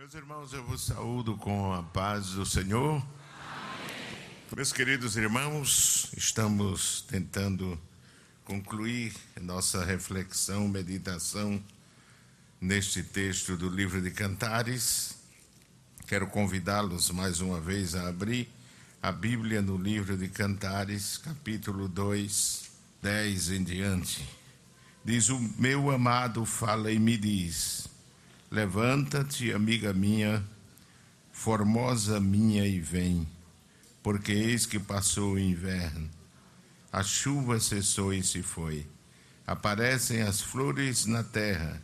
Meus irmãos, eu vos saúdo com a paz do Senhor. Amém. Meus queridos irmãos, estamos tentando concluir nossa reflexão, meditação neste texto do livro de Cantares. Quero convidá-los mais uma vez a abrir a Bíblia no livro de Cantares, capítulo 2, 10 em diante. Diz: O meu amado fala e me diz Levanta-te, amiga minha, formosa minha, e vem, porque eis que passou o inverno, a chuva cessou e se foi, aparecem as flores na terra,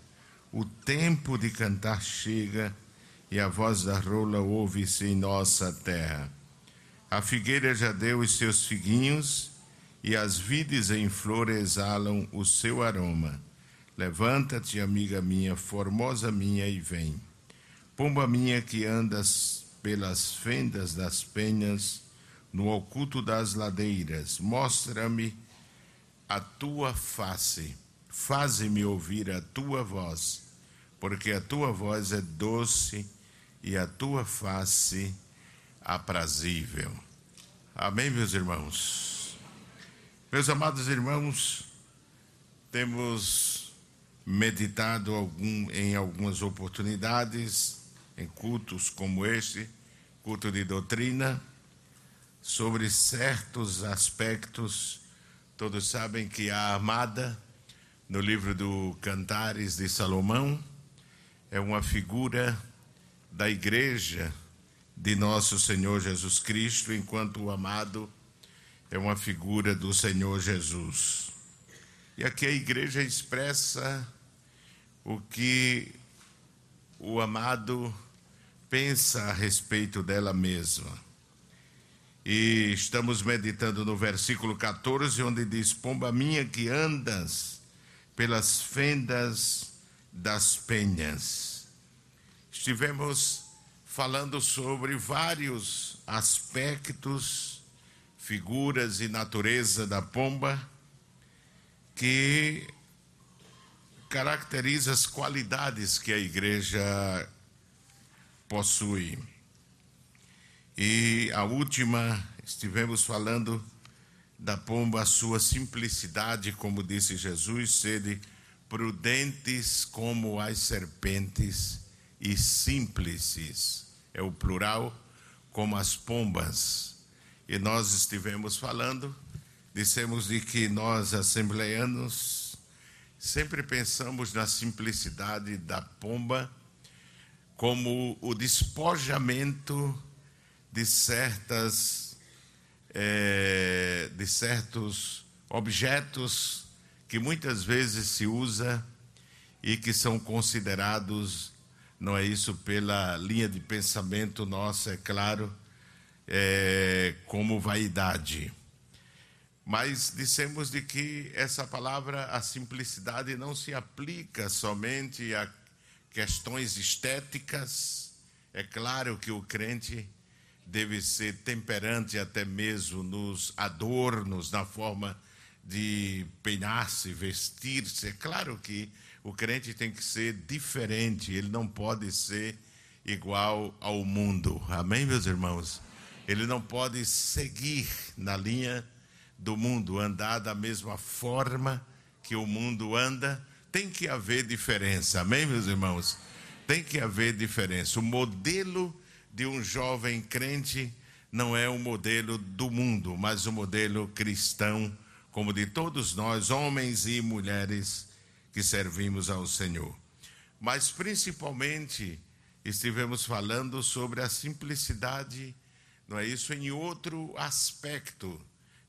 o tempo de cantar chega, e a voz da rola ouve-se em nossa terra. A figueira já deu os seus figuinhos, e as vides em flor exalam o seu aroma. Levanta-te, amiga minha, formosa minha, e vem. Pomba minha que andas pelas fendas das penhas, no oculto das ladeiras, mostra-me a tua face, faze-me ouvir a tua voz, porque a tua voz é doce e a tua face aprazível. Amém, meus irmãos? Meus amados irmãos, temos meditado algum, em algumas oportunidades, em cultos como este, culto de doutrina, sobre certos aspectos. Todos sabem que a armada, no livro do Cantares de Salomão, é uma figura da igreja de nosso Senhor Jesus Cristo, enquanto o amado é uma figura do Senhor Jesus. E aqui a igreja expressa o que o amado pensa a respeito dela mesma. E estamos meditando no versículo 14, onde diz: Pomba minha que andas pelas fendas das penhas. Estivemos falando sobre vários aspectos, figuras e natureza da pomba que caracteriza as qualidades que a igreja possui. E a última, estivemos falando da pomba, a sua simplicidade, como disse Jesus, sede prudentes como as serpentes e simples, é o plural, como as pombas. E nós estivemos falando, dissemos de que nós, assembleanos, Sempre pensamos na simplicidade da pomba como o despojamento de certas é, de certos objetos que muitas vezes se usa e que são considerados não é isso pela linha de pensamento nossa é claro é, como vaidade mas dissemos de que essa palavra, a simplicidade, não se aplica somente a questões estéticas. É claro que o crente deve ser temperante até mesmo nos adornos, na forma de peinar-se, vestir-se. É claro que o crente tem que ser diferente, ele não pode ser igual ao mundo. Amém, meus irmãos? Ele não pode seguir na linha do mundo, andar da mesma forma que o mundo anda, tem que haver diferença, amém, meus irmãos? Tem que haver diferença. O modelo de um jovem crente não é o modelo do mundo, mas o modelo cristão, como de todos nós, homens e mulheres que servimos ao Senhor. Mas principalmente estivemos falando sobre a simplicidade, não é isso, em outro aspecto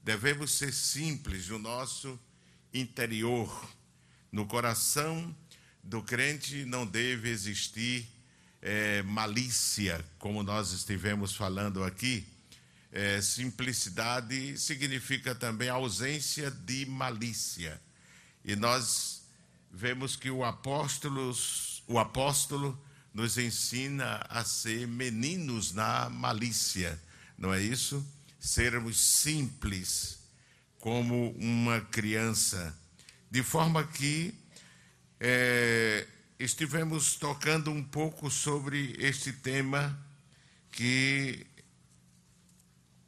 Devemos ser simples no nosso interior. No coração do crente não deve existir é, malícia, como nós estivemos falando aqui. É, simplicidade significa também ausência de malícia. E nós vemos que o apóstolo, o apóstolo nos ensina a ser meninos na malícia, não é isso? Sermos simples como uma criança, de forma que é, estivemos tocando um pouco sobre este tema que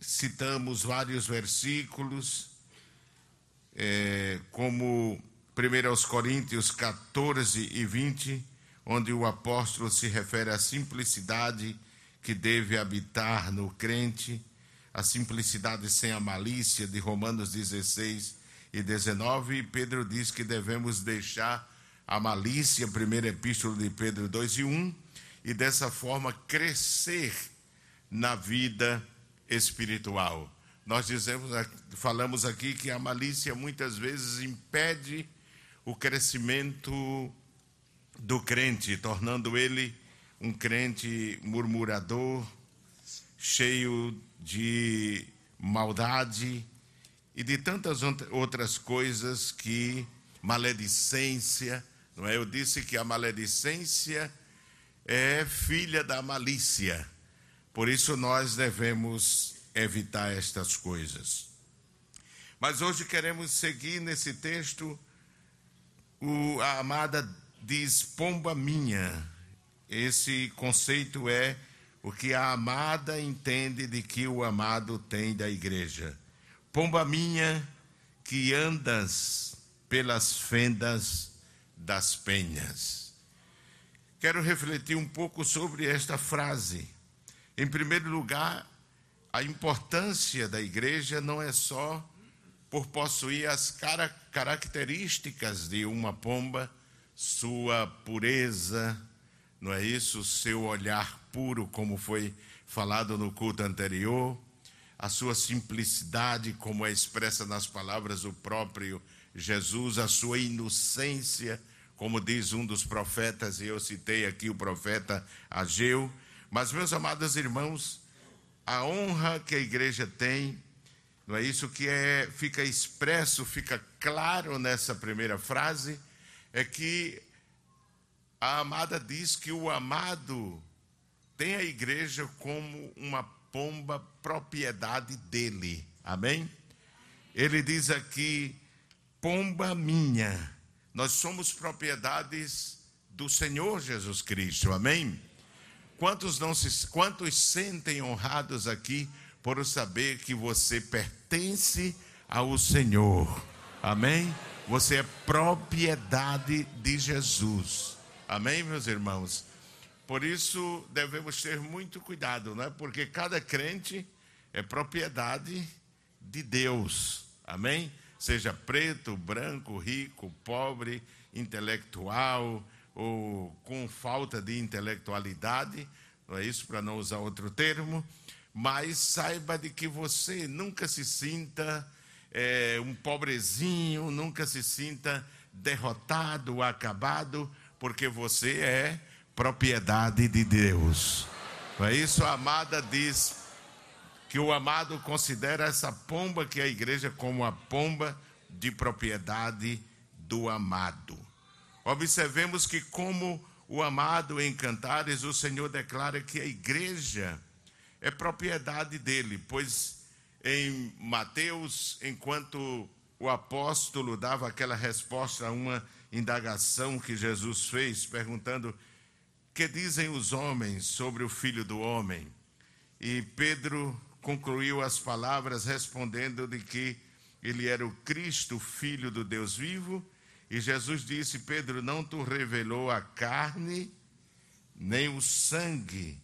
citamos vários versículos, é, como 1 Coríntios 14 e 20, onde o apóstolo se refere à simplicidade que deve habitar no crente, a simplicidade sem a malícia, de Romanos 16 e 19, e Pedro diz que devemos deixar a malícia, primeira epístola de Pedro 2 e 1, e dessa forma crescer na vida espiritual. Nós dizemos, falamos aqui que a malícia muitas vezes impede o crescimento do crente, tornando ele um crente murmurador, cheio de maldade e de tantas outras coisas que maledicência, não é? Eu disse que a maledicência é filha da malícia. Por isso nós devemos evitar estas coisas. Mas hoje queremos seguir nesse texto. O, a amada diz: Pomba minha. Esse conceito é o que a amada entende de que o amado tem da igreja. Pomba minha, que andas pelas fendas das penhas. Quero refletir um pouco sobre esta frase. Em primeiro lugar, a importância da igreja não é só por possuir as características de uma pomba, sua pureza, não é isso? Seu olhar puro, como foi falado no culto anterior, a sua simplicidade, como é expressa nas palavras do próprio Jesus, a sua inocência, como diz um dos profetas, e eu citei aqui o profeta Ageu, mas, meus amados irmãos, a honra que a igreja tem, não é isso que é, fica expresso, fica claro nessa primeira frase, é que a amada diz que o amado tem a igreja como uma pomba propriedade dele. Amém? Ele diz aqui: pomba minha. Nós somos propriedades do Senhor Jesus Cristo. Amém? Quantos não se, quantos sentem honrados aqui por saber que você pertence ao Senhor? Amém? Você é propriedade de Jesus. Amém, meus irmãos? Por isso devemos ter muito cuidado, não é? Porque cada crente é propriedade de Deus. Amém? Seja preto, branco, rico, pobre, intelectual, ou com falta de intelectualidade, não é isso para não usar outro termo, mas saiba de que você nunca se sinta é, um pobrezinho, nunca se sinta derrotado, acabado, porque você é propriedade de Deus. Não é isso? A amada diz que o amado considera essa pomba que é a igreja como a pomba de propriedade do amado. Observemos que, como o amado em Cantares, o Senhor declara que a igreja é propriedade dele, pois em Mateus, enquanto o apóstolo dava aquela resposta a uma indagação que Jesus fez, perguntando: Que dizem os homens sobre o filho do homem? E Pedro concluiu as palavras respondendo de que ele era o Cristo, filho do Deus vivo e Jesus disse: Pedro, não tu revelou a carne, nem o sangue,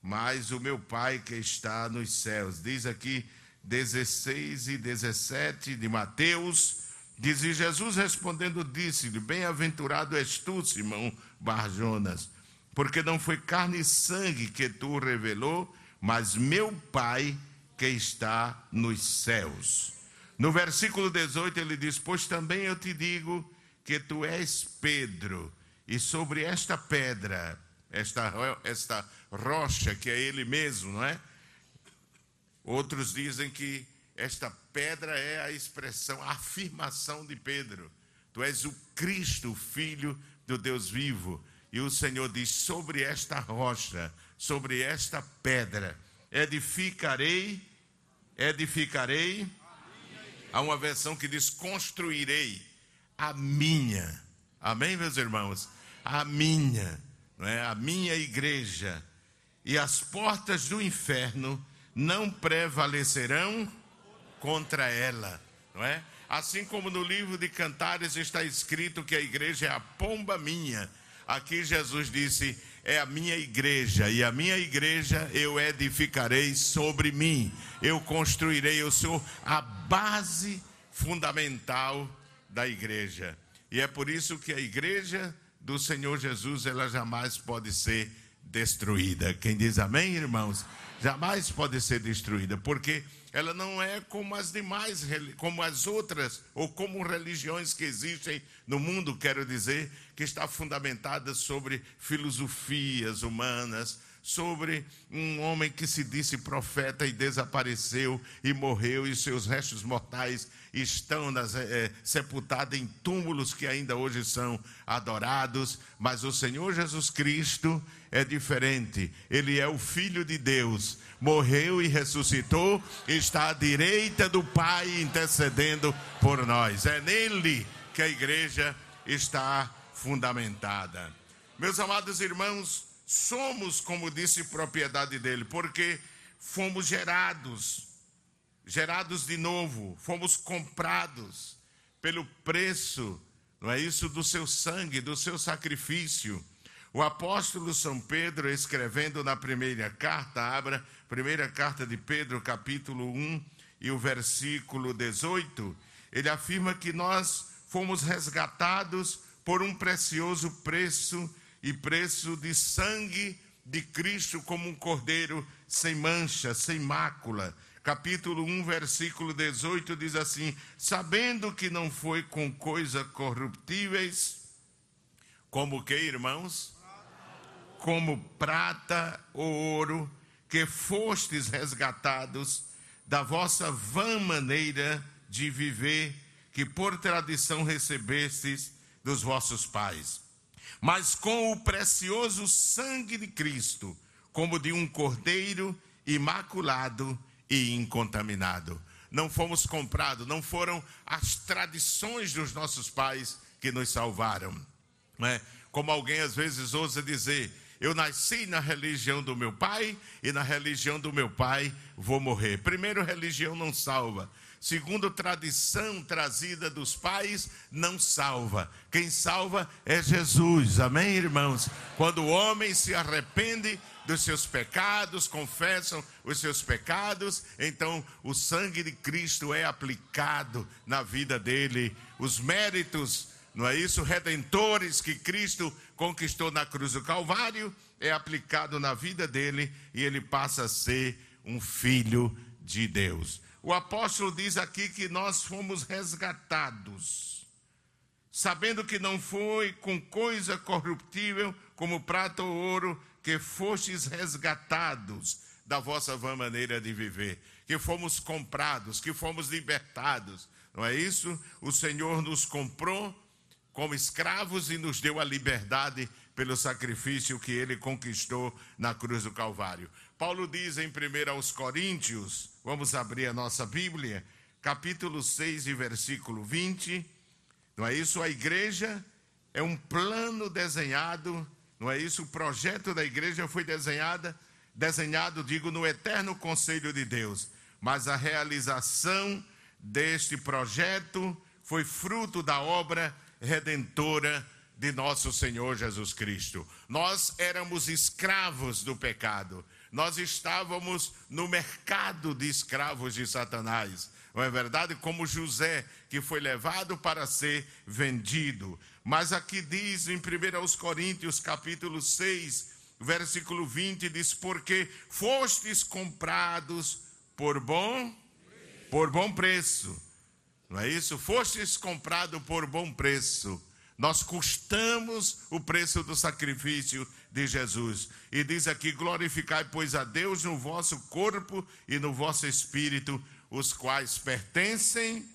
mas o meu Pai que está nos céus. Diz aqui 16 e 17 de Mateus. Diz: E Jesus respondendo, disse-lhe: Bem-aventurado és tu, Simão Barjonas, porque não foi carne e sangue que tu revelou, mas meu Pai que está nos céus. No versículo 18 ele diz: Pois também eu te digo que tu és Pedro, e sobre esta pedra, esta, esta rocha que é ele mesmo, não é? Outros dizem que esta pedra é a expressão, a afirmação de Pedro. Tu és o Cristo, filho do Deus vivo. E o Senhor diz: sobre esta rocha, sobre esta pedra, edificarei, edificarei Há uma versão que diz: construirei a minha. Amém, meus irmãos? a minha, não é? A minha igreja. E as portas do inferno não prevalecerão contra ela, não é? Assim como no livro de Cantares está escrito que a igreja é a pomba minha. Aqui Jesus disse: é a minha igreja, e a minha igreja eu edificarei sobre mim, eu construirei, eu sou a base fundamental da igreja. E é por isso que a igreja do Senhor Jesus, ela jamais pode ser destruída. Quem diz amém, irmãos? Jamais pode ser destruída, porque ela não é como as demais, como as outras, ou como religiões que existem no mundo, quero dizer, que está fundamentada sobre filosofias humanas, sobre um homem que se disse profeta e desapareceu e morreu, e seus restos mortais estão nas, é, sepultados em túmulos que ainda hoje são adorados, mas o Senhor Jesus Cristo é diferente. Ele é o Filho de Deus, morreu e ressuscitou, está à direita do Pai intercedendo por nós. É nele que a igreja está fundamentada. Meus amados irmãos, somos, como disse, propriedade dele, porque fomos gerados, gerados de novo, fomos comprados pelo preço, não é isso, do seu sangue, do seu sacrifício. O apóstolo São Pedro, escrevendo na primeira carta, abra primeira carta de Pedro, capítulo 1 e o versículo 18, ele afirma que nós fomos resgatados por um precioso preço e preço de sangue de Cristo como um cordeiro sem mancha, sem mácula. Capítulo 1, versículo 18 diz assim: Sabendo que não foi com coisas corruptíveis, como que, irmãos? Como prata ou ouro, que fostes resgatados da vossa vã maneira de viver, que por tradição recebestes dos vossos pais mas com o precioso sangue de Cristo, como de um cordeiro imaculado e incontaminado. Não fomos comprados, não foram as tradições dos nossos pais que nos salvaram. Né? Como alguém às vezes ousa dizer, eu nasci na religião do meu pai e na religião do meu pai vou morrer. Primeiro, religião não salva segundo tradição trazida dos pais, não salva. Quem salva é Jesus. Amém, irmãos? Quando o homem se arrepende dos seus pecados, confessam os seus pecados, então o sangue de Cristo é aplicado na vida dele. Os méritos, não é isso? Redentores que Cristo conquistou na cruz do Calvário é aplicado na vida dele e ele passa a ser um filho de Deus. O apóstolo diz aqui que nós fomos resgatados, sabendo que não foi com coisa corruptível, como prata ou ouro, que fostes resgatados da vossa vã maneira de viver, que fomos comprados, que fomos libertados. Não é isso? O Senhor nos comprou como escravos e nos deu a liberdade pelo sacrifício que ele conquistou na cruz do Calvário. Paulo diz em 1 aos Coríntios, vamos abrir a nossa Bíblia, capítulo 6 e versículo 20. Não é isso? A igreja é um plano desenhado, não é isso? O projeto da igreja foi desenhada, desenhado, digo, no eterno conselho de Deus. Mas a realização deste projeto foi fruto da obra redentora de nosso Senhor Jesus Cristo. Nós éramos escravos do pecado nós estávamos no mercado de escravos de Satanás. Não é verdade? Como José, que foi levado para ser vendido. Mas aqui diz em 1 Coríntios, capítulo 6, versículo 20, diz: Porque fostes comprados por bom, por bom preço. Não é isso? Fostes comprado por bom preço. Nós custamos o preço do sacrifício de Jesus. E diz aqui: glorificai, pois, a Deus no vosso corpo e no vosso espírito, os quais pertencem,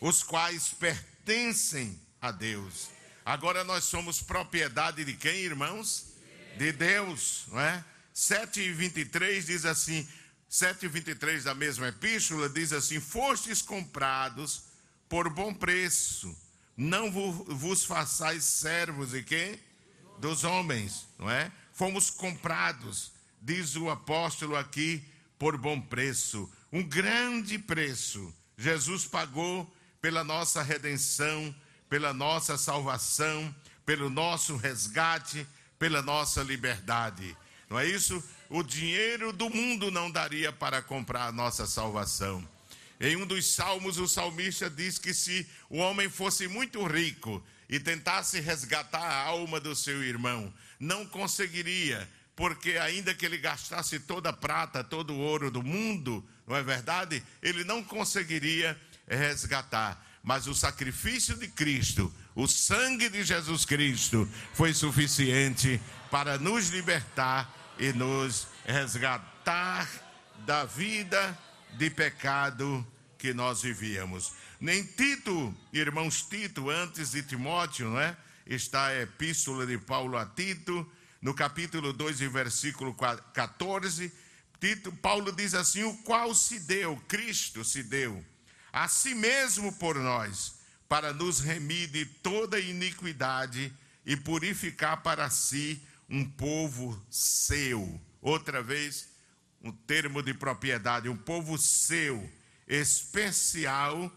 os quais pertencem a Deus. Agora nós somos propriedade de quem, irmãos? De Deus, não é? 7 e 23 diz assim: 7 e 23 da mesma epístola diz assim: Fostes comprados por bom preço, não vos façais servos e quê? Dos homens, não é? Fomos comprados, diz o apóstolo aqui, por bom preço, um grande preço. Jesus pagou pela nossa redenção, pela nossa salvação, pelo nosso resgate, pela nossa liberdade. Não é isso? O dinheiro do mundo não daria para comprar a nossa salvação. Em um dos salmos, o salmista diz que se o homem fosse muito rico e tentasse resgatar a alma do seu irmão, não conseguiria, porque ainda que ele gastasse toda a prata, todo o ouro do mundo, não é verdade? Ele não conseguiria resgatar. Mas o sacrifício de Cristo, o sangue de Jesus Cristo, foi suficiente para nos libertar e nos resgatar da vida de pecado que nós vivíamos. Nem Tito, irmãos Tito, antes de Timóteo, não é? Está a epístola de Paulo a Tito, no capítulo 2 e versículo 14. Tito, Paulo diz assim: O qual se deu, Cristo se deu, a si mesmo por nós, para nos remir de toda iniquidade e purificar para si um povo seu. Outra vez, um termo de propriedade, um povo seu, especial,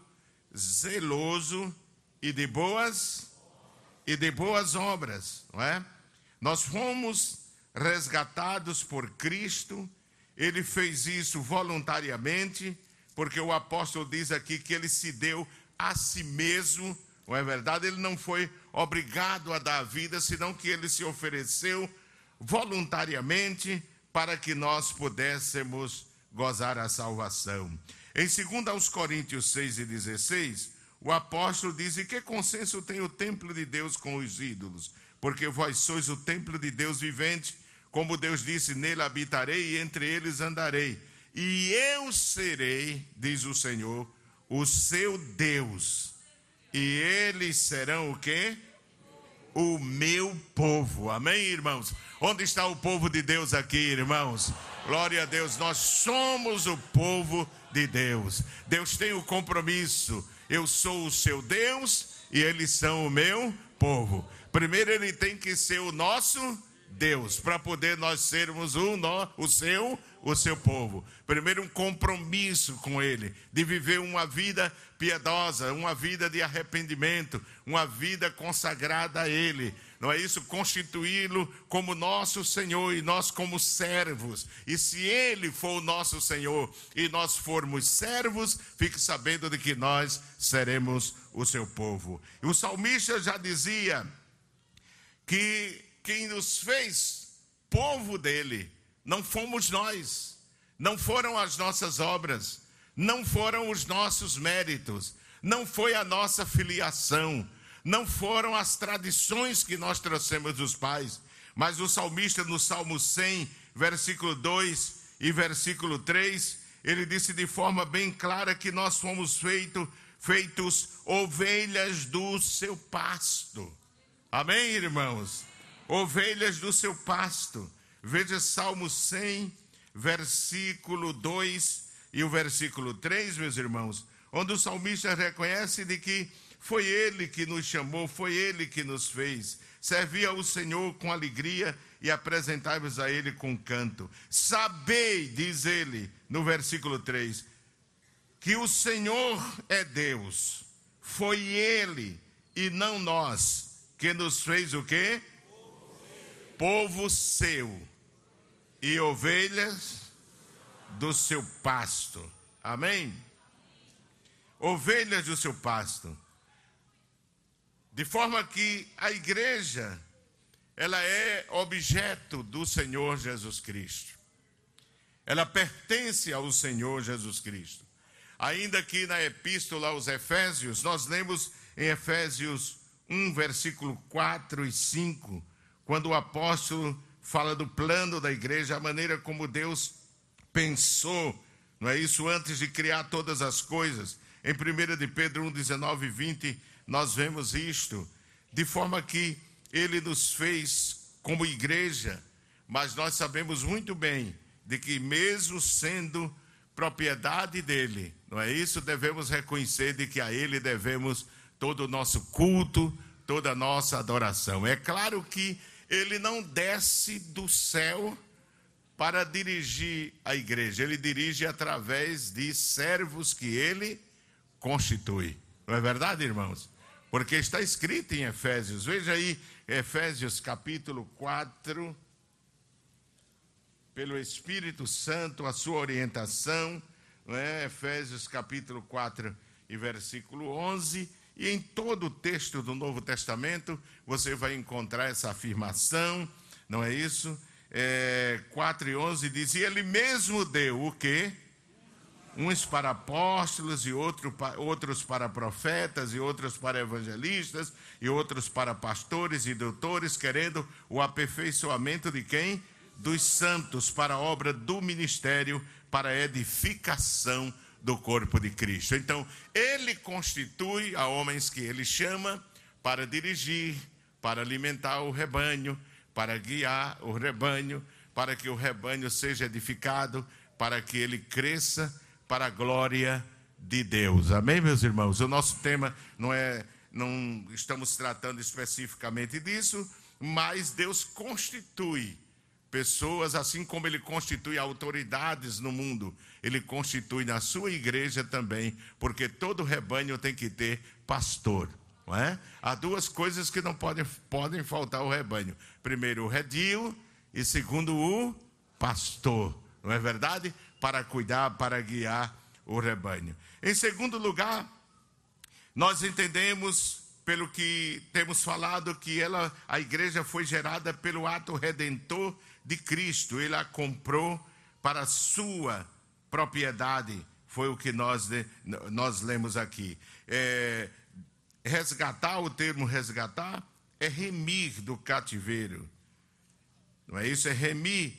zeloso e de boas e de boas obras, não é? Nós fomos resgatados por Cristo, ele fez isso voluntariamente, porque o apóstolo diz aqui que ele se deu a si mesmo, não é verdade? Ele não foi obrigado a dar a vida, senão que ele se ofereceu voluntariamente para que nós pudéssemos gozar a salvação. Em 2 Coríntios 6 e 16, o apóstolo diz: E que consenso tem o templo de Deus com os ídolos? Porque vós sois o templo de Deus vivente, como Deus disse: Nele habitarei e entre eles andarei. E eu serei, diz o Senhor, o seu Deus. E eles serão o quê? O meu povo. Amém, irmãos? Onde está o povo de Deus aqui, irmãos? Glória a Deus, nós somos o povo de Deus. Deus tem o compromisso. Eu sou o seu Deus e eles são o meu povo. Primeiro ele tem que ser o nosso Deus, para poder nós sermos o, no, o seu, o seu povo. Primeiro um compromisso com ele, de viver uma vida piedosa, uma vida de arrependimento, uma vida consagrada a ele não é isso? Constituí-lo como nosso Senhor e nós como servos. E se Ele for o nosso Senhor e nós formos servos, fique sabendo de que nós seremos o seu povo. E o salmista já dizia que quem nos fez povo dele. Não fomos nós, não foram as nossas obras, não foram os nossos méritos, não foi a nossa filiação. Não foram as tradições que nós trouxemos dos pais, mas o salmista no Salmo 100, versículo 2 e versículo 3, ele disse de forma bem clara que nós fomos feito, feitos ovelhas do seu pasto. Amém, irmãos? Ovelhas do seu pasto. Veja Salmo 100, versículo 2 e o versículo 3, meus irmãos, onde o salmista reconhece de que foi Ele que nos chamou, foi Ele que nos fez. Servi ao Senhor com alegria e apresentai-vos a Ele com canto. Sabei, diz Ele no versículo 3, que o Senhor é Deus. Foi Ele e não nós que nos fez o quê? Povo seu e ovelhas do seu pasto. Amém? Ovelhas do seu pasto. De forma que a igreja, ela é objeto do Senhor Jesus Cristo. Ela pertence ao Senhor Jesus Cristo. Ainda que na epístola aos Efésios, nós lemos em Efésios 1, versículo 4 e 5, quando o apóstolo fala do plano da igreja, a maneira como Deus pensou, não é isso, antes de criar todas as coisas. Em 1 de Pedro 1, 19 e 20, nós vemos isto, de forma que ele nos fez como igreja, mas nós sabemos muito bem de que, mesmo sendo propriedade dele, não é isso? Devemos reconhecer de que a ele devemos todo o nosso culto, toda a nossa adoração. É claro que ele não desce do céu para dirigir a igreja, ele dirige através de servos que ele constitui. Não é verdade, irmãos? Porque está escrito em Efésios, veja aí, Efésios capítulo 4, pelo Espírito Santo, a sua orientação, é? Efésios capítulo 4 e versículo 11, e em todo o texto do Novo Testamento você vai encontrar essa afirmação, não é isso? É, 4 e 11 diz: E ele mesmo deu o quê? Uns para apóstolos, e outro, outros para profetas, e outros para evangelistas, e outros para pastores e doutores, querendo o aperfeiçoamento de quem? Dos santos, para a obra do ministério, para a edificação do corpo de Cristo. Então, ele constitui a homens que ele chama para dirigir, para alimentar o rebanho, para guiar o rebanho, para que o rebanho seja edificado, para que ele cresça para a glória de Deus. Amém, meus irmãos? O nosso tema não é, não estamos tratando especificamente disso, mas Deus constitui pessoas, assim como ele constitui autoridades no mundo, ele constitui na sua igreja também, porque todo rebanho tem que ter pastor. Não é? Há duas coisas que não podem, podem faltar ao rebanho: primeiro, o redil, e segundo, o pastor. Não é verdade? Para cuidar, para guiar o rebanho. Em segundo lugar, nós entendemos pelo que temos falado que ela, a igreja foi gerada pelo ato redentor de Cristo, ele a comprou para a sua propriedade, foi o que nós, nós lemos aqui. É, resgatar, o termo resgatar, é remir do cativeiro. Não é isso? É remir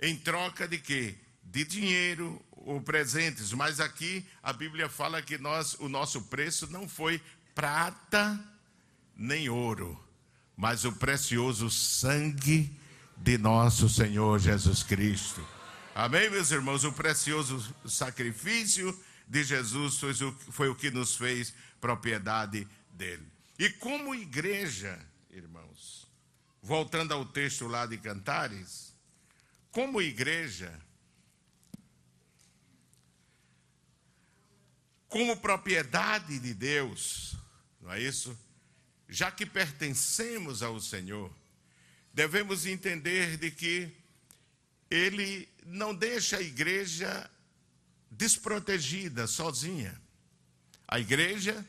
em troca de quê? De dinheiro ou presentes. Mas aqui a Bíblia fala que nós, o nosso preço não foi prata nem ouro, mas o precioso sangue de nosso Senhor Jesus Cristo. Amém, meus irmãos? O precioso sacrifício de Jesus foi o, foi o que nos fez propriedade dele. E como igreja, irmãos, voltando ao texto lá de Cantares, como igreja, como propriedade de Deus, não é isso? Já que pertencemos ao Senhor, devemos entender de que ele não deixa a igreja desprotegida, sozinha. A igreja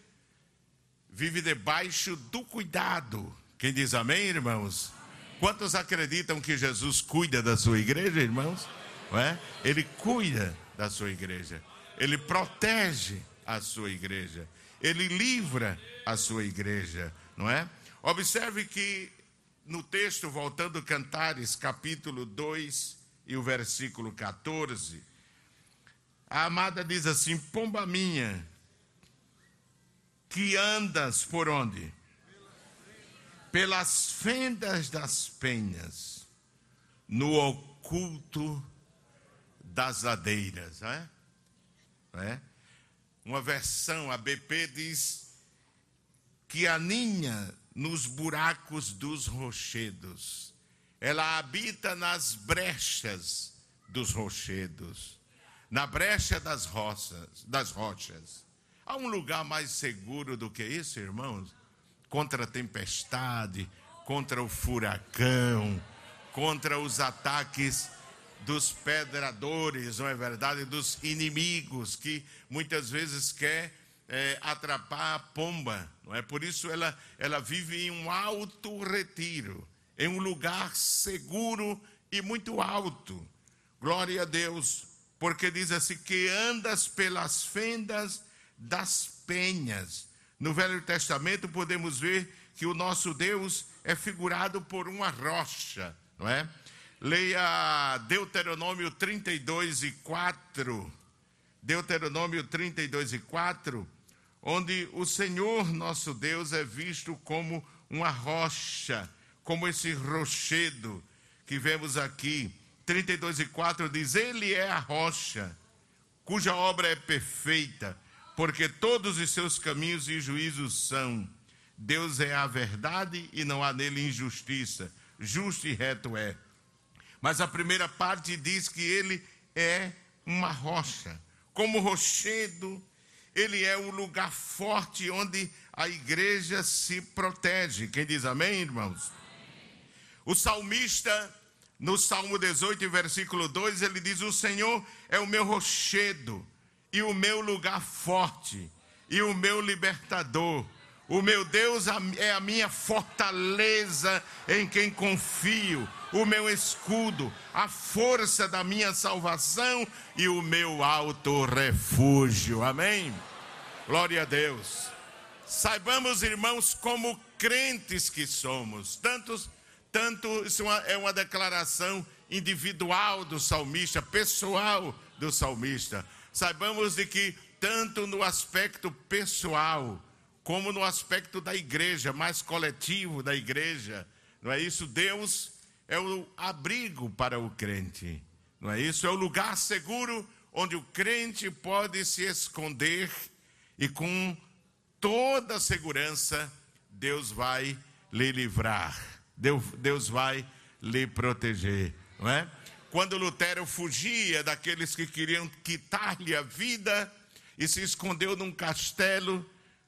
vive debaixo do cuidado. Quem diz amém, irmãos? Amém. Quantos acreditam que Jesus cuida da sua igreja, irmãos? Não é? Ele cuida da sua igreja. Ele protege a sua igreja. Ele livra a sua igreja, não é? Observe que no texto, voltando Cantares, capítulo 2 e o versículo 14, a amada diz assim: Pomba minha, que andas por onde? Pelas fendas das penhas, no oculto das ladeiras. É? É? Uma versão, a BP diz que aninha nos buracos dos rochedos. Ela habita nas brechas dos rochedos, na brecha das rochas, das rochas. Há um lugar mais seguro do que isso, irmãos? Contra a tempestade, contra o furacão, contra os ataques dos pedradores, não é verdade? Dos inimigos que muitas vezes quer é, atrapar a pomba, não é? Por isso ela, ela vive em um alto retiro, em um lugar seguro e muito alto. Glória a Deus, porque diz assim: que andas pelas fendas das penhas. No Velho Testamento podemos ver que o nosso Deus é figurado por uma rocha, não é? Leia Deuteronômio 32 e 4. Deuteronômio 32 e 4 onde o Senhor nosso Deus é visto como uma rocha, como esse rochedo que vemos aqui. 32 e 4 diz: Ele é a rocha, cuja obra é perfeita, porque todos os seus caminhos e juízos são. Deus é a verdade e não há nele injustiça. Justo e reto é. Mas a primeira parte diz que ele é uma rocha. Como rochedo, ele é o lugar forte onde a igreja se protege. Quem diz amém, irmãos? O salmista, no Salmo 18, versículo 2, ele diz: O Senhor é o meu rochedo e o meu lugar forte e o meu libertador. O meu Deus é a minha fortaleza em quem confio, o meu escudo, a força da minha salvação e o meu alto refúgio. Amém? Glória a Deus. Saibamos, irmãos, como crentes que somos. Tantos, tanto isso é uma declaração individual do salmista, pessoal do salmista. Saibamos de que tanto no aspecto pessoal, como no aspecto da igreja, mais coletivo da igreja, não é isso? Deus é o abrigo para o crente, não é isso? É o lugar seguro onde o crente pode se esconder e com toda segurança Deus vai lhe livrar, Deus, Deus vai lhe proteger, não é? Quando Lutero fugia daqueles que queriam quitar-lhe a vida e se escondeu num castelo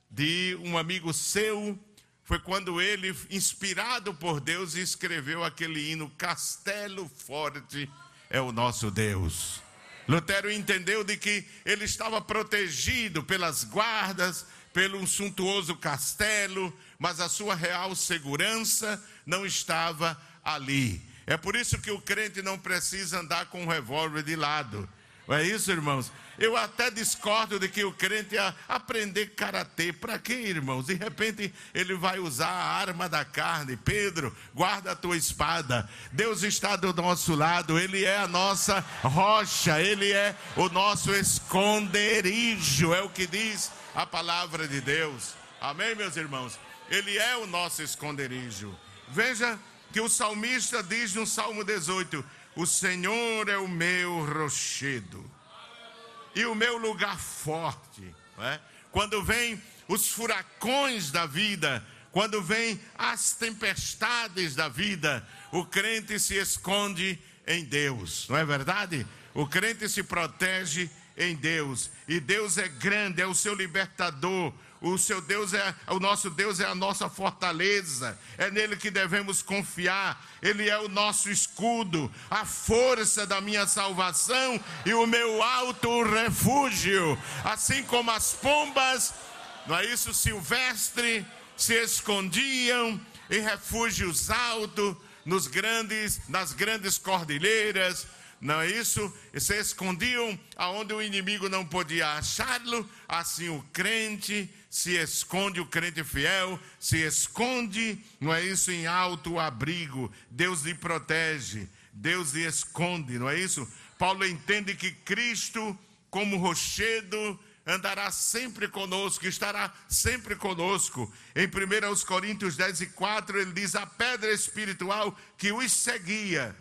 de um amigo seu, foi quando ele, inspirado por Deus, escreveu aquele hino: Castelo Forte é o nosso Deus. Lutero entendeu de que ele estava protegido pelas guardas, pelo suntuoso castelo, mas a sua real segurança não estava ali. É por isso que o crente não precisa andar com um revólver de lado. Não é isso, irmãos? Eu até discordo de que o crente ia aprender karatê. Para quê, irmãos? De repente ele vai usar a arma da carne. Pedro, guarda a tua espada. Deus está do nosso lado. Ele é a nossa rocha. Ele é o nosso esconderijo. É o que diz a palavra de Deus. Amém, meus irmãos? Ele é o nosso esconderijo. Veja que o salmista diz no Salmo 18: O Senhor é o meu rochedo e o meu lugar forte. É? Quando vem os furacões da vida, quando vem as tempestades da vida, o crente se esconde em Deus, não é verdade? O crente se protege em Deus, e Deus é grande, é o seu libertador, o seu Deus é, o nosso Deus é a nossa fortaleza, é nele que devemos confiar. Ele é o nosso escudo, a força da minha salvação e o meu alto refúgio. Assim como as pombas, não é isso, silvestre, se escondiam em refúgios altos, nos grandes, nas grandes cordilheiras, não é isso? E se escondiam aonde o inimigo não podia achá-lo, assim o crente se esconde, o crente fiel se esconde, não é isso? Em alto abrigo. Deus lhe protege, Deus lhe esconde, não é isso? Paulo entende que Cristo, como rochedo, andará sempre conosco, estará sempre conosco. Em 1 Coríntios 10 e 4, ele diz: A pedra espiritual que os seguia,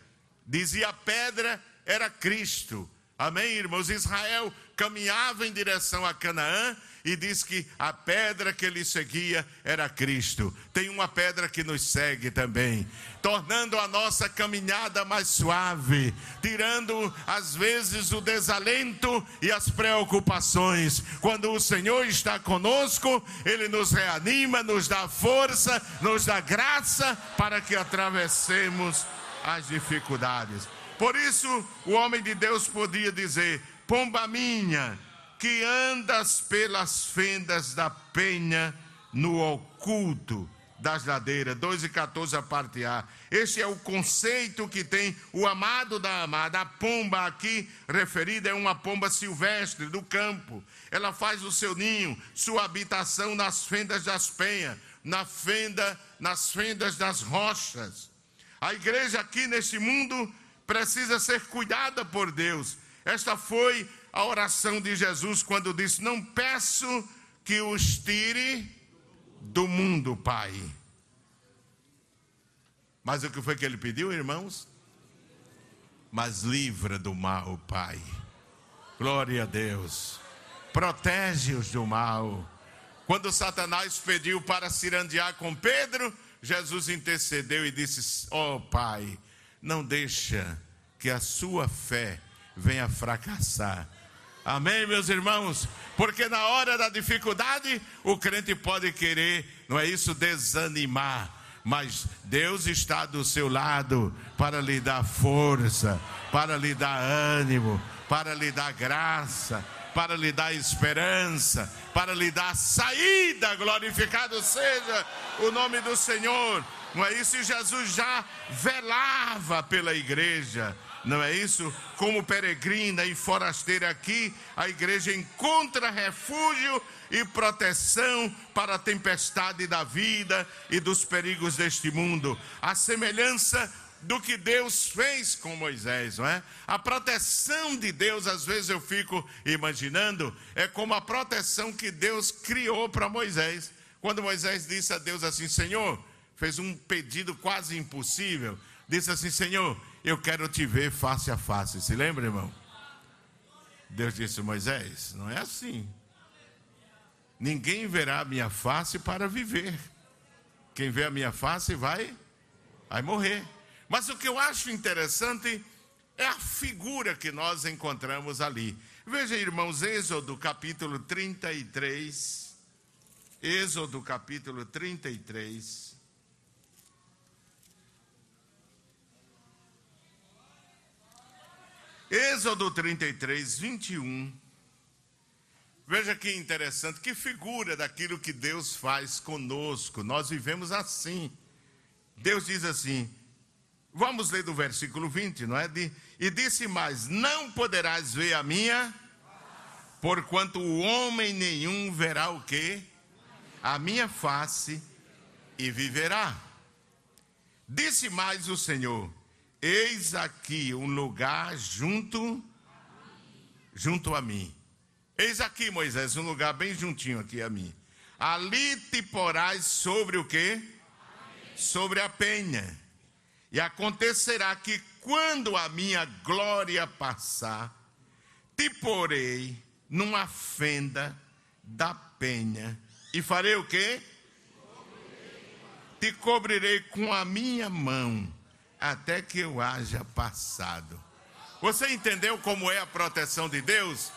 dizia a pedra era Cristo. Amém, irmãos? Israel caminhava em direção a Canaã e diz que a pedra que ele seguia era Cristo. Tem uma pedra que nos segue também, tornando a nossa caminhada mais suave, tirando às vezes o desalento e as preocupações. Quando o Senhor está conosco, ele nos reanima, nos dá força, nos dá graça para que atravessemos as dificuldades. Por isso, o homem de Deus podia dizer: Pomba minha, que andas pelas fendas da penha no oculto das ladeiras. 2 e 14 a parte A. Este é o conceito que tem o amado da amada. A pomba aqui referida é uma pomba silvestre do campo. Ela faz o seu ninho, sua habitação nas fendas das penhas, na fenda, nas fendas das rochas. A igreja aqui neste mundo precisa ser cuidada por Deus. Esta foi a oração de Jesus quando disse: Não peço que os tire do mundo, Pai. Mas o que foi que ele pediu, irmãos? Mas livra do mal, Pai. Glória a Deus. protege-os do mal. Quando Satanás pediu para cirandear com Pedro, Jesus intercedeu e disse: oh, Pai, não deixa que a sua fé venha fracassar. Amém, meus irmãos? Porque na hora da dificuldade, o crente pode querer, não é isso, desanimar. Mas Deus está do seu lado para lhe dar força, para lhe dar ânimo, para lhe dar graça, para lhe dar esperança, para lhe dar saída. Glorificado seja o nome do Senhor. Não é isso? E Jesus já velava pela igreja não é isso? Como peregrina e forasteira aqui, a igreja encontra refúgio e proteção para a tempestade da vida e dos perigos deste mundo. A semelhança do que Deus fez com Moisés, não é? A proteção de Deus, às vezes eu fico imaginando, é como a proteção que Deus criou para Moisés. Quando Moisés disse a Deus assim: Senhor, fez um pedido quase impossível, disse assim: Senhor, eu quero te ver face a face. Se lembra, irmão? Deus disse: Moisés, não é assim. Ninguém verá a minha face para viver. Quem vê a minha face vai, vai morrer. Mas o que eu acho interessante é a figura que nós encontramos ali. Veja, irmãos, Êxodo capítulo 33. Êxodo capítulo 33. Êxodo 33, 21. Veja que interessante, que figura daquilo que Deus faz conosco. Nós vivemos assim. Deus diz assim, vamos ler do versículo 20, não é? De, e disse mais: Não poderás ver a minha, porquanto o homem nenhum verá o que? A minha face e viverá. Disse mais o Senhor: Eis aqui um lugar junto junto a mim. Eis aqui, Moisés, um lugar bem juntinho aqui a mim. Ali te porás sobre o quê? Sobre a penha. E acontecerá que quando a minha glória passar, te porei numa fenda da penha. E farei o quê? Te cobrirei com a minha mão até que eu haja passado. Você entendeu como é a proteção de Deus?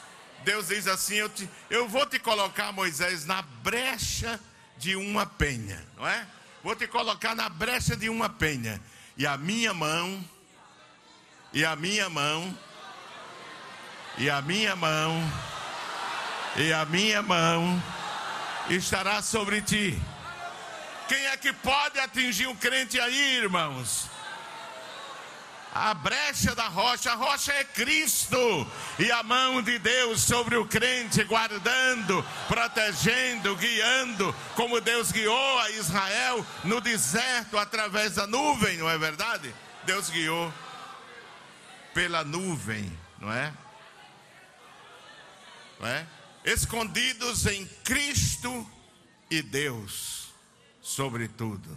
Deus diz assim: eu, te, eu vou te colocar, Moisés, na brecha de uma penha, não é? Vou te colocar na brecha de uma penha, e a minha mão, e a minha mão, e a minha mão, e a minha mão estará sobre ti. Quem é que pode atingir o crente aí, irmãos? A brecha da rocha, a rocha é Cristo, e a mão de Deus sobre o crente, guardando, protegendo, guiando, como Deus guiou a Israel no deserto através da nuvem, não é verdade? Deus guiou pela nuvem, não é? Não é? Escondidos em Cristo e Deus, sobretudo.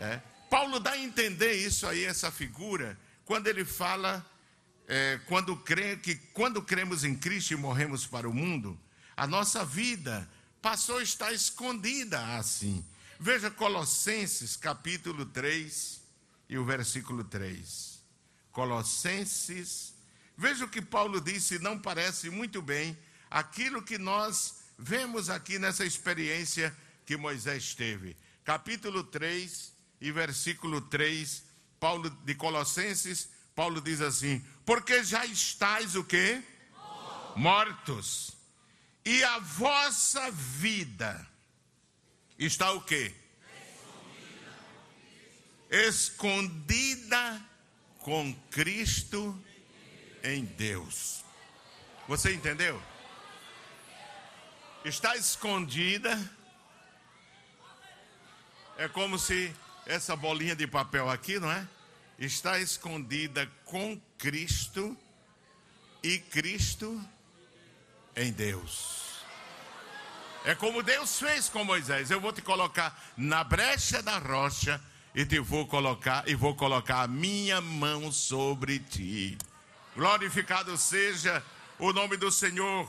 É? Paulo dá a entender isso aí, essa figura, quando ele fala, é, quando crê, que quando cremos em Cristo e morremos para o mundo, a nossa vida passou a estar escondida assim. Veja Colossenses capítulo 3 e o versículo 3. Colossenses, veja o que Paulo disse, não parece muito bem aquilo que nós vemos aqui nessa experiência que Moisés teve. Capítulo 3, e versículo 3, Paulo de Colossenses, Paulo diz assim: "Porque já estáis o quê? Mortos. E a vossa vida está o quê? Escondida com Cristo em Deus. Você entendeu? Está escondida. É como se essa bolinha de papel aqui, não é? Está escondida com Cristo e Cristo em Deus. É como Deus fez com Moisés. Eu vou te colocar na brecha da rocha e te vou colocar e vou colocar a minha mão sobre ti. Glorificado seja o nome do Senhor.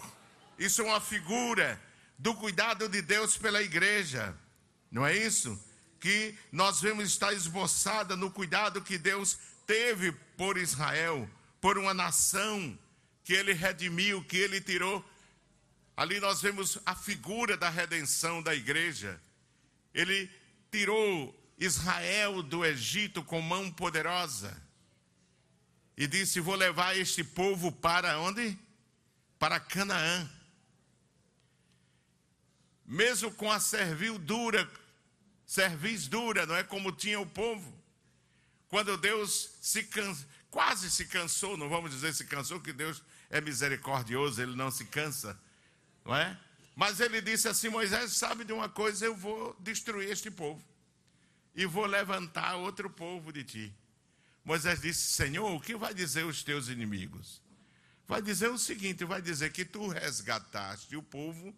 Isso é uma figura do cuidado de Deus pela igreja. Não é isso? Que nós vemos estar esboçada no cuidado que Deus teve por Israel, por uma nação que ele redimiu, que ele tirou. Ali nós vemos a figura da redenção da igreja. Ele tirou Israel do Egito com mão poderosa e disse: Vou levar este povo para onde? Para Canaã. Mesmo com a servil dura, cerviz dura, não é como tinha o povo. Quando Deus se can... quase se cansou, não vamos dizer se cansou, que Deus é misericordioso, ele não se cansa, não é? Mas ele disse assim: Moisés, sabe de uma coisa, eu vou destruir este povo e vou levantar outro povo de ti. Moisés disse: Senhor, o que vai dizer os teus inimigos? Vai dizer o seguinte: vai dizer que tu resgataste o povo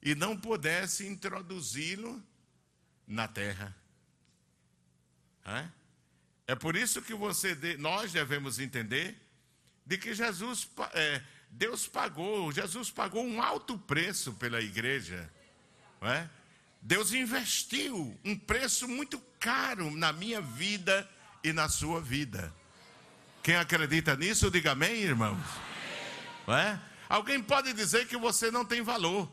e não pudesse introduzi-lo na terra. É? é por isso que você, nós devemos entender de que Jesus, é, Deus pagou, Jesus pagou um alto preço pela igreja. É? Deus investiu um preço muito caro na minha vida e na sua vida. Quem acredita nisso, diga amém, irmãos. Alguém pode dizer que você não tem valor,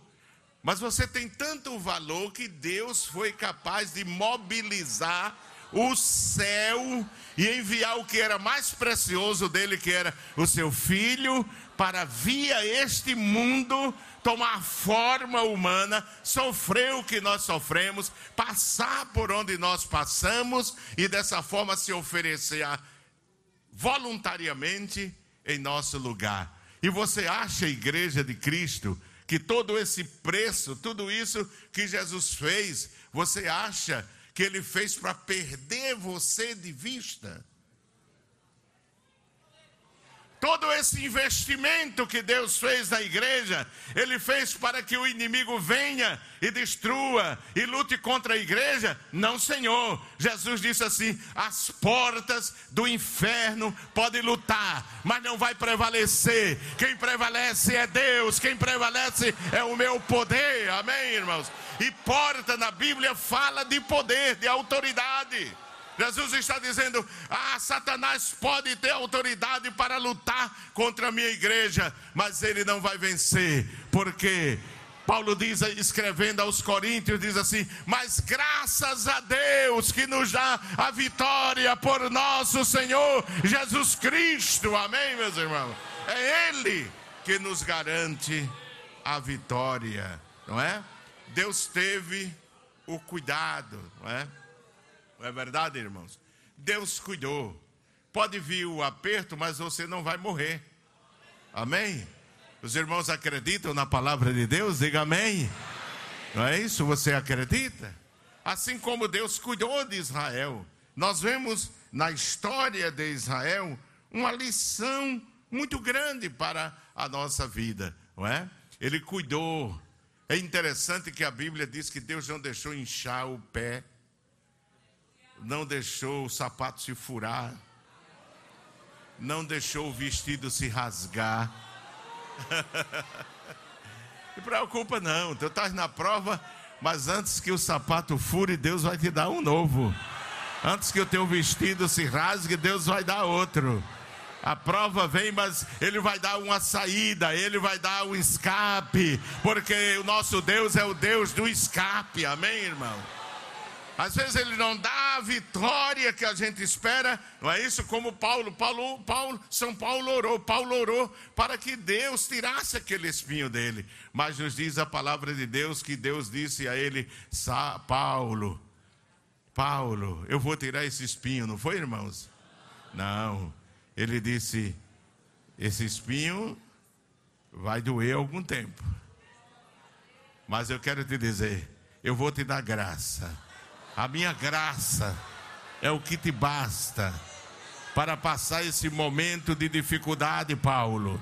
mas você tem tanto valor que Deus foi capaz de mobilizar o céu e enviar o que era mais precioso dele, que era o seu filho, para via este mundo tomar forma humana, sofrer o que nós sofremos, passar por onde nós passamos e dessa forma se oferecer voluntariamente em nosso lugar. E você acha, igreja de Cristo, que todo esse preço, tudo isso que Jesus fez, você acha que ele fez para perder você de vista? Todo esse investimento que Deus fez na igreja, Ele fez para que o inimigo venha e destrua e lute contra a igreja? Não, Senhor. Jesus disse assim: as portas do inferno podem lutar, mas não vai prevalecer. Quem prevalece é Deus, quem prevalece é o meu poder. Amém, irmãos? E porta na Bíblia fala de poder, de autoridade. Jesus está dizendo: Ah, Satanás pode ter autoridade para lutar contra a minha igreja, mas ele não vai vencer, porque Paulo diz, escrevendo aos Coríntios, diz assim: Mas graças a Deus que nos dá a vitória por nosso Senhor Jesus Cristo, amém, meus irmãos? É Ele que nos garante a vitória, não é? Deus teve o cuidado, não é? Não é verdade, irmãos? Deus cuidou. Pode vir o aperto, mas você não vai morrer. Amém? Os irmãos acreditam na palavra de Deus? Diga amém. Não é isso? Você acredita? Assim como Deus cuidou de Israel. Nós vemos na história de Israel uma lição muito grande para a nossa vida, não é? Ele cuidou. É interessante que a Bíblia diz que Deus não deixou inchar o pé não deixou o sapato se furar, não deixou o vestido se rasgar. Não preocupa não, tu estás na prova, mas antes que o sapato fure, Deus vai te dar um novo. Antes que o teu vestido se rasgue, Deus vai dar outro. A prova vem, mas Ele vai dar uma saída, Ele vai dar um escape, porque o nosso Deus é o Deus do escape, amém, irmão? Às vezes ele não dá a vitória que a gente espera, não é isso? Como Paulo, Paulo, Paulo, São Paulo orou, Paulo orou para que Deus tirasse aquele espinho dele. Mas nos diz a palavra de Deus que Deus disse a ele, Paulo, Paulo, eu vou tirar esse espinho, não foi, irmãos? Não. Ele disse: esse espinho vai doer algum tempo. Mas eu quero te dizer, eu vou te dar graça a minha graça é o que te basta para passar esse momento de dificuldade, Paulo.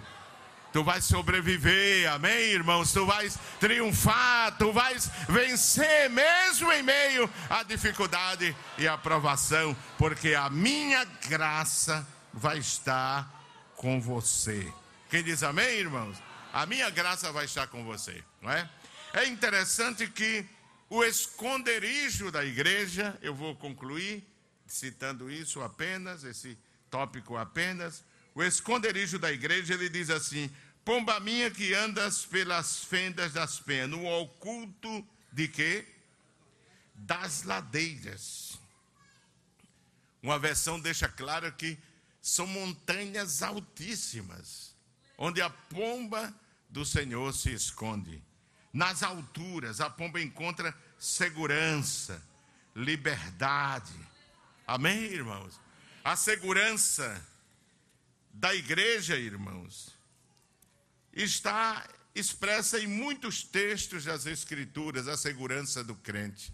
Tu vais sobreviver, amém, irmãos? Tu vais triunfar, tu vais vencer, mesmo em meio à dificuldade e à provação, porque a minha graça vai estar com você. Quem diz amém, irmãos? A minha graça vai estar com você, não é? É interessante que o esconderijo da igreja, eu vou concluir citando isso apenas, esse tópico apenas. O esconderijo da igreja, ele diz assim: Pomba minha que andas pelas fendas das penhas, no oculto de quê? Das ladeiras. Uma versão deixa claro que são montanhas altíssimas, onde a pomba do Senhor se esconde. Nas alturas, a pomba encontra segurança, liberdade. Amém, irmãos? A segurança da igreja, irmãos, está expressa em muitos textos das Escrituras, a segurança do crente.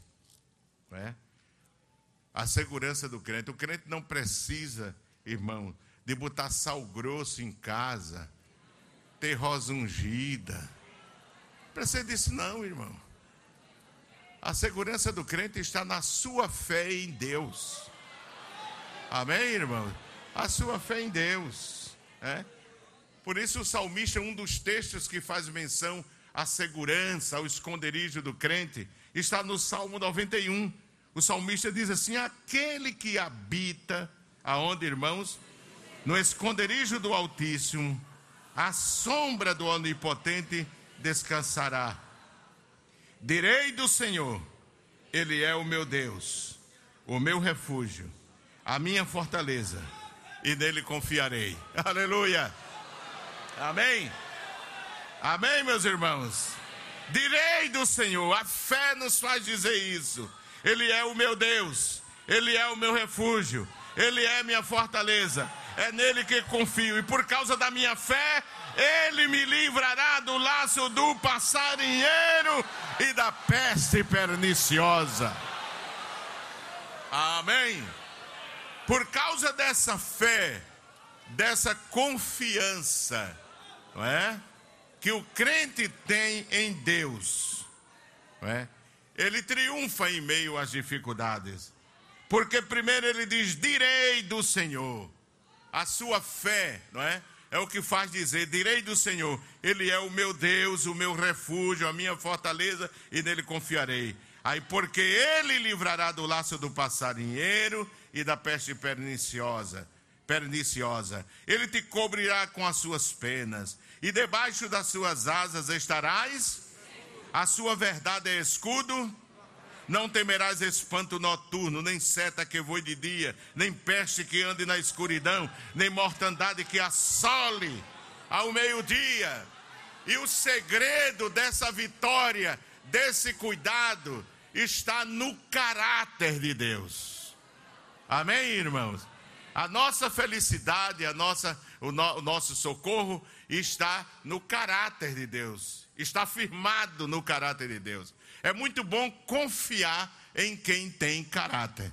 É? A segurança do crente. O crente não precisa, irmão, de botar sal grosso em casa, ter rosa ungida. Não precisa disso, não, irmão. A segurança do crente está na sua fé em Deus. Amém, irmão? A sua fé em Deus. É? Por isso, o salmista, um dos textos que faz menção à segurança, ao esconderijo do crente, está no Salmo 91. O salmista diz assim: Aquele que habita, aonde, irmãos? No esconderijo do Altíssimo, a sombra do Onipotente descansará. Direi do Senhor, Ele é o meu Deus, o meu refúgio, a minha fortaleza, e nele confiarei. Aleluia. Amém. Amém, meus irmãos. Direi do Senhor, a fé nos faz dizer isso. Ele é o meu Deus, Ele é o meu refúgio, Ele é minha fortaleza. É nele que confio, e por causa da minha fé, ele me livrará do laço do passarinheiro e da peste perniciosa. Amém. Por causa dessa fé, dessa confiança, não é? Que o crente tem em Deus, não é? Ele triunfa em meio às dificuldades. Porque primeiro ele diz: "Direi do Senhor". A sua fé, não é? é o que faz dizer: direi do Senhor, Ele é o meu Deus, o meu refúgio, a minha fortaleza, e nele confiarei. Aí, porque Ele livrará do laço do passarinheiro e da peste perniciosa, perniciosa. Ele te cobrirá com as suas penas, e debaixo das suas asas estarás. A sua verdade é escudo não temerás espanto noturno, nem seta que voe de dia, nem peste que ande na escuridão, nem mortandade que assole ao meio-dia. E o segredo dessa vitória, desse cuidado, está no caráter de Deus. Amém, irmãos? A nossa felicidade, a nossa, o, no, o nosso socorro está no caráter de Deus, está firmado no caráter de Deus. É muito bom confiar em quem tem caráter.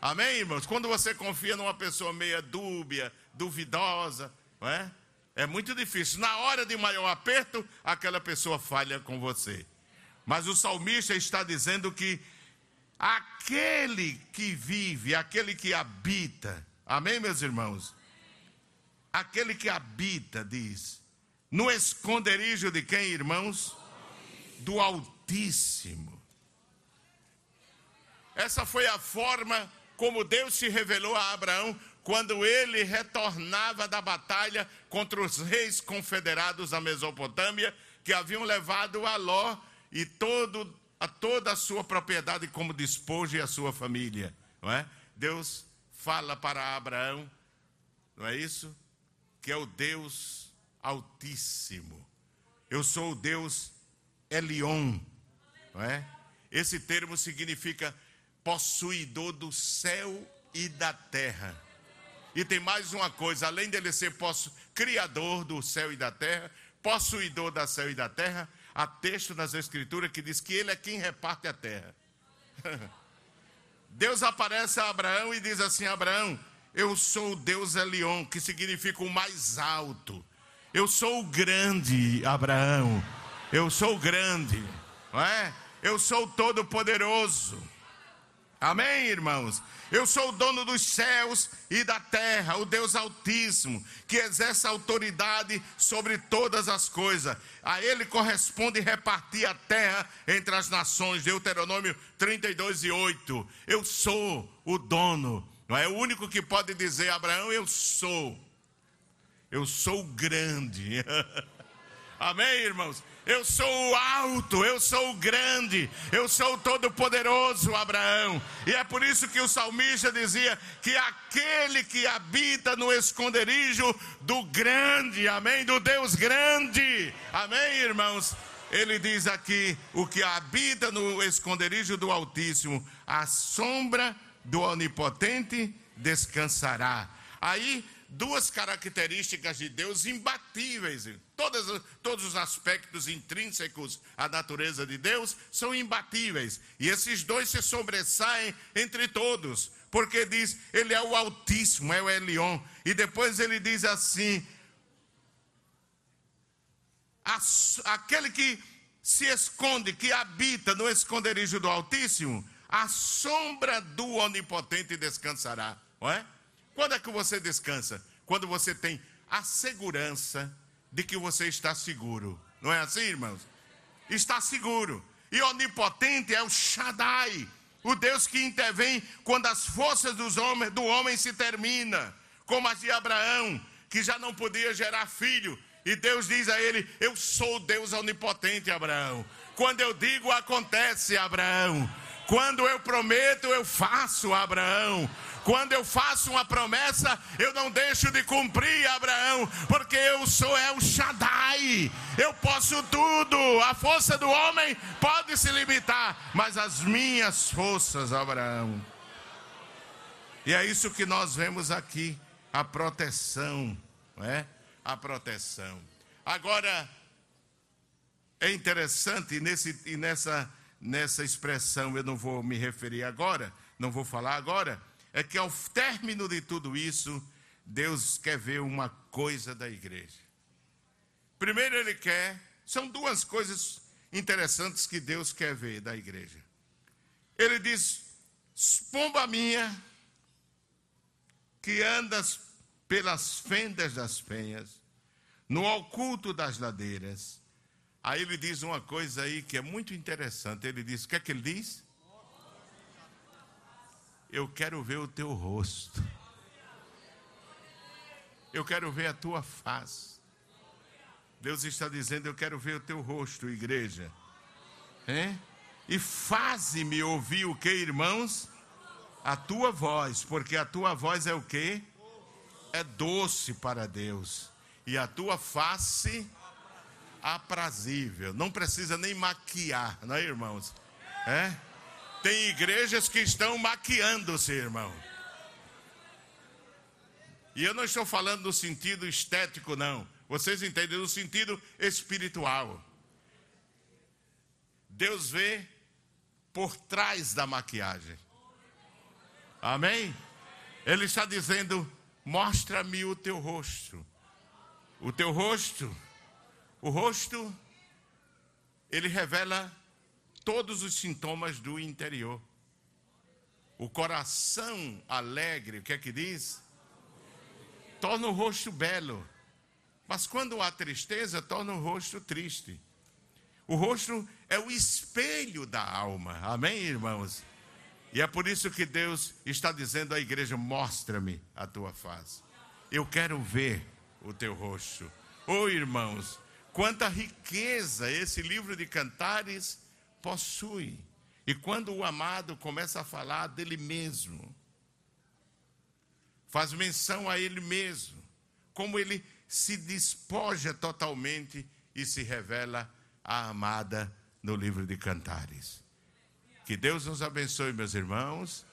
Amém, irmãos? Quando você confia numa pessoa meia dúbia, duvidosa, não é? É muito difícil. Na hora de maior aperto, aquela pessoa falha com você. Mas o salmista está dizendo que aquele que vive, aquele que habita, amém, meus irmãos? Aquele que habita, diz, no esconderijo de quem, irmãos? Do Altíssimo Altíssimo. Essa foi a forma como Deus se revelou a Abraão quando ele retornava da batalha contra os reis confederados da Mesopotâmia que haviam levado a Ló e todo, a toda a sua propriedade como despojo e a sua família, não é? Deus fala para Abraão, não é isso? Que é o Deus Altíssimo. Eu sou o Deus Elion, não é? Esse termo significa possuidor do céu e da terra. E tem mais uma coisa, além dele ser criador do céu e da terra, possuidor da céu e da terra, há texto nas escrituras que diz que ele é quem reparte a terra. Deus aparece a Abraão e diz assim: Abraão, eu sou o Deus Elion, que significa o mais alto. Eu sou o grande, Abraão. Eu sou o grande, não é? Eu sou todo-poderoso. Amém, irmãos? Eu sou o dono dos céus e da terra, o Deus Altíssimo, que exerce autoridade sobre todas as coisas. A Ele corresponde repartir a terra entre as nações. Deuteronômio 32 e 8. Eu sou o dono. Não é o único que pode dizer, Abraão, eu sou. Eu sou grande. Amém, irmãos? Eu sou o alto, eu sou o grande, eu sou o todo-poderoso, Abraão. E é por isso que o salmista dizia que aquele que habita no esconderijo do grande, amém? Do Deus grande, amém, irmãos? Ele diz aqui: o que habita no esconderijo do Altíssimo, a sombra do Onipotente descansará. Aí duas características de Deus imbatíveis. Todos, os aspectos intrínsecos à natureza de Deus são imbatíveis. E esses dois se sobressaem entre todos. Porque diz, ele é o Altíssimo, é o Elion. E depois ele diz assim: aquele que se esconde, que habita no esconderijo do Altíssimo, a sombra do Onipotente descansará. Não é? Quando é que você descansa? Quando você tem a segurança de que você está seguro. Não é assim, irmãos? Está seguro. E onipotente é o Shaddai, o Deus que intervém quando as forças dos homens, do homem se terminam, como as de Abraão, que já não podia gerar filho. E Deus diz a ele: Eu sou o Deus onipotente, Abraão. Quando eu digo, acontece, Abraão. Quando eu prometo, eu faço, Abraão. Quando eu faço uma promessa, eu não deixo de cumprir, Abraão, porque eu sou El Shaddai. Eu posso tudo. A força do homem pode se limitar, mas as minhas forças, Abraão. E é isso que nós vemos aqui, a proteção, não é? A proteção. Agora é interessante nesse e nessa nessa expressão eu não vou me referir agora, não vou falar agora, é que ao término de tudo isso, Deus quer ver uma coisa da igreja. Primeiro, Ele quer, são duas coisas interessantes que Deus quer ver da igreja. Ele diz: pomba minha, que andas pelas fendas das penhas, no oculto das ladeiras. Aí ele diz uma coisa aí que é muito interessante. Ele diz: o que é que ele diz? Eu quero ver o teu rosto. Eu quero ver a tua face. Deus está dizendo: Eu quero ver o teu rosto, igreja. E faze-me ouvir o que, irmãos? A tua voz, porque a tua voz é o que? É doce para Deus. E a tua face aprazível. Não precisa nem maquiar, não é, irmãos? É? Tem igrejas que estão maquiando-se, irmão. E eu não estou falando no sentido estético, não. Vocês entendem no sentido espiritual. Deus vê por trás da maquiagem. Amém? Ele está dizendo: mostra-me o teu rosto. O teu rosto, o rosto, ele revela todos os sintomas do interior. O coração alegre, o que é que diz? Torna o rosto belo. Mas quando há tristeza, torna o rosto triste. O rosto é o espelho da alma. Amém, irmãos? E é por isso que Deus está dizendo à igreja: mostra-me a tua face. Eu quero ver o teu rosto. Oh, irmãos, quanta riqueza esse livro de cantares possui. E quando o amado começa a falar dele mesmo, faz menção a ele mesmo, como ele se despoja totalmente e se revela a amada no livro de Cantares. Que Deus nos abençoe, meus irmãos,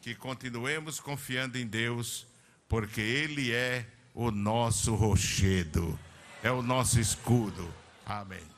que continuemos confiando em Deus, porque Ele é o nosso rochedo, é o nosso escudo. Amém.